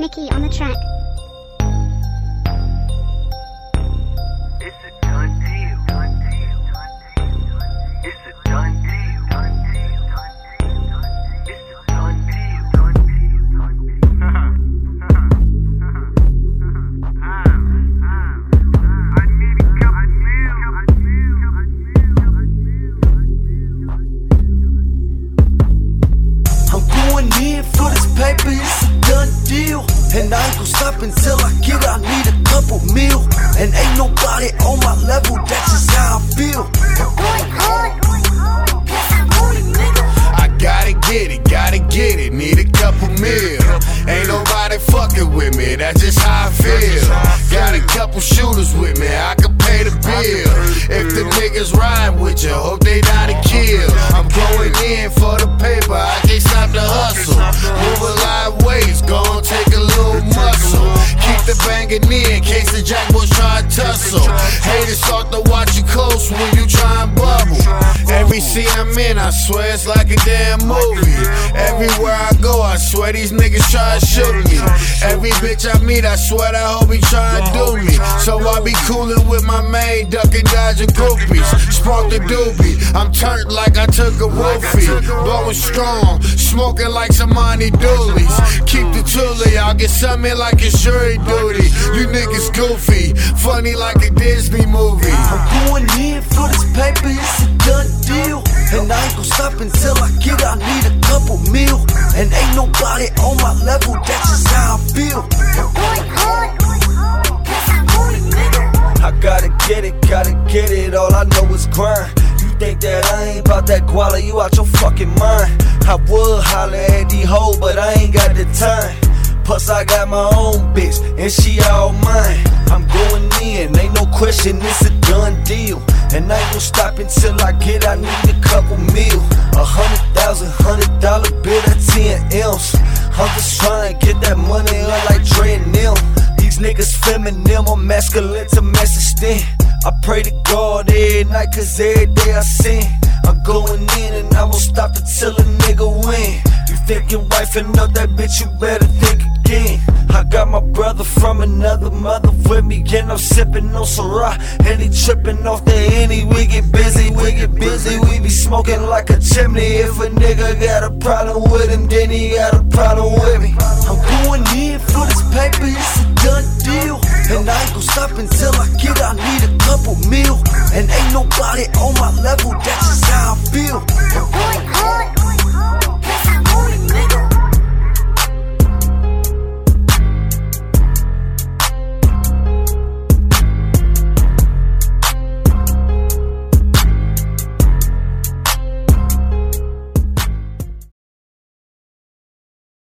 Nicke on the track. It's And I ain't gon' stop until I get, I need a couple mil. And ain't nobody on my level, that's just how I feel. I gotta get it, gotta get it, need a couple mil. Ain't nobody fucking with me, that's just how I feel. Got a couple shooters with me, I can pay the bill. If the niggas ride with you, hope they not to kill. I'm going in In, case the jackboys try to tussle. Haters start to watch you close when you try and bubble. Every scene I'm in, I swear it's like a damn movie. Everywhere I go, I swear these niggas try to shoot me. Every bitch I meet, I swear I hope he try to do me. So I be coolin' with my main, ducking, dodging groupies. Spark the doobie, I'm turned like I took a roofie. Blowing strong, smoking like some money doolies. Keep the toolie, I'll get something like it's jury duty. You niggas goofy, funny like a Disney movie. I'm going in for this paper, it's a done deal. And I ain't gon' stop until I get, I need a couple mil. And ain't nobody on my level, that's just how I feel. I get it, all I know is grind. You think that I ain't about that quality, you out your fucking mind. I would holler at the hoe, but I ain't got the time. Plus, I got my own bitch, and she all mine. I'm going in, ain't no question, it's a done deal. And I ain't gon' stop until I get, I need a couple mil. A hundred thousand, hundred dollar bill, that's 10 M's. I'm just trying to get that money up like Dre and them. These niggas feminine, I'm masculine to mass extent. I pray to God every night, cause every day I sin. I'm going in and I won't stop until a nigga win. You think your wife and up that bitch, you better think again. I got my brother from another mother with me, and I'm sipping on Syrah, and he tripping off the Henny. We get busy, we get busy, we be smoking like a chimney. If a nigga got a problem with him, then he got a problem. double meal. And ain't nobody on my level, that's just how I feel.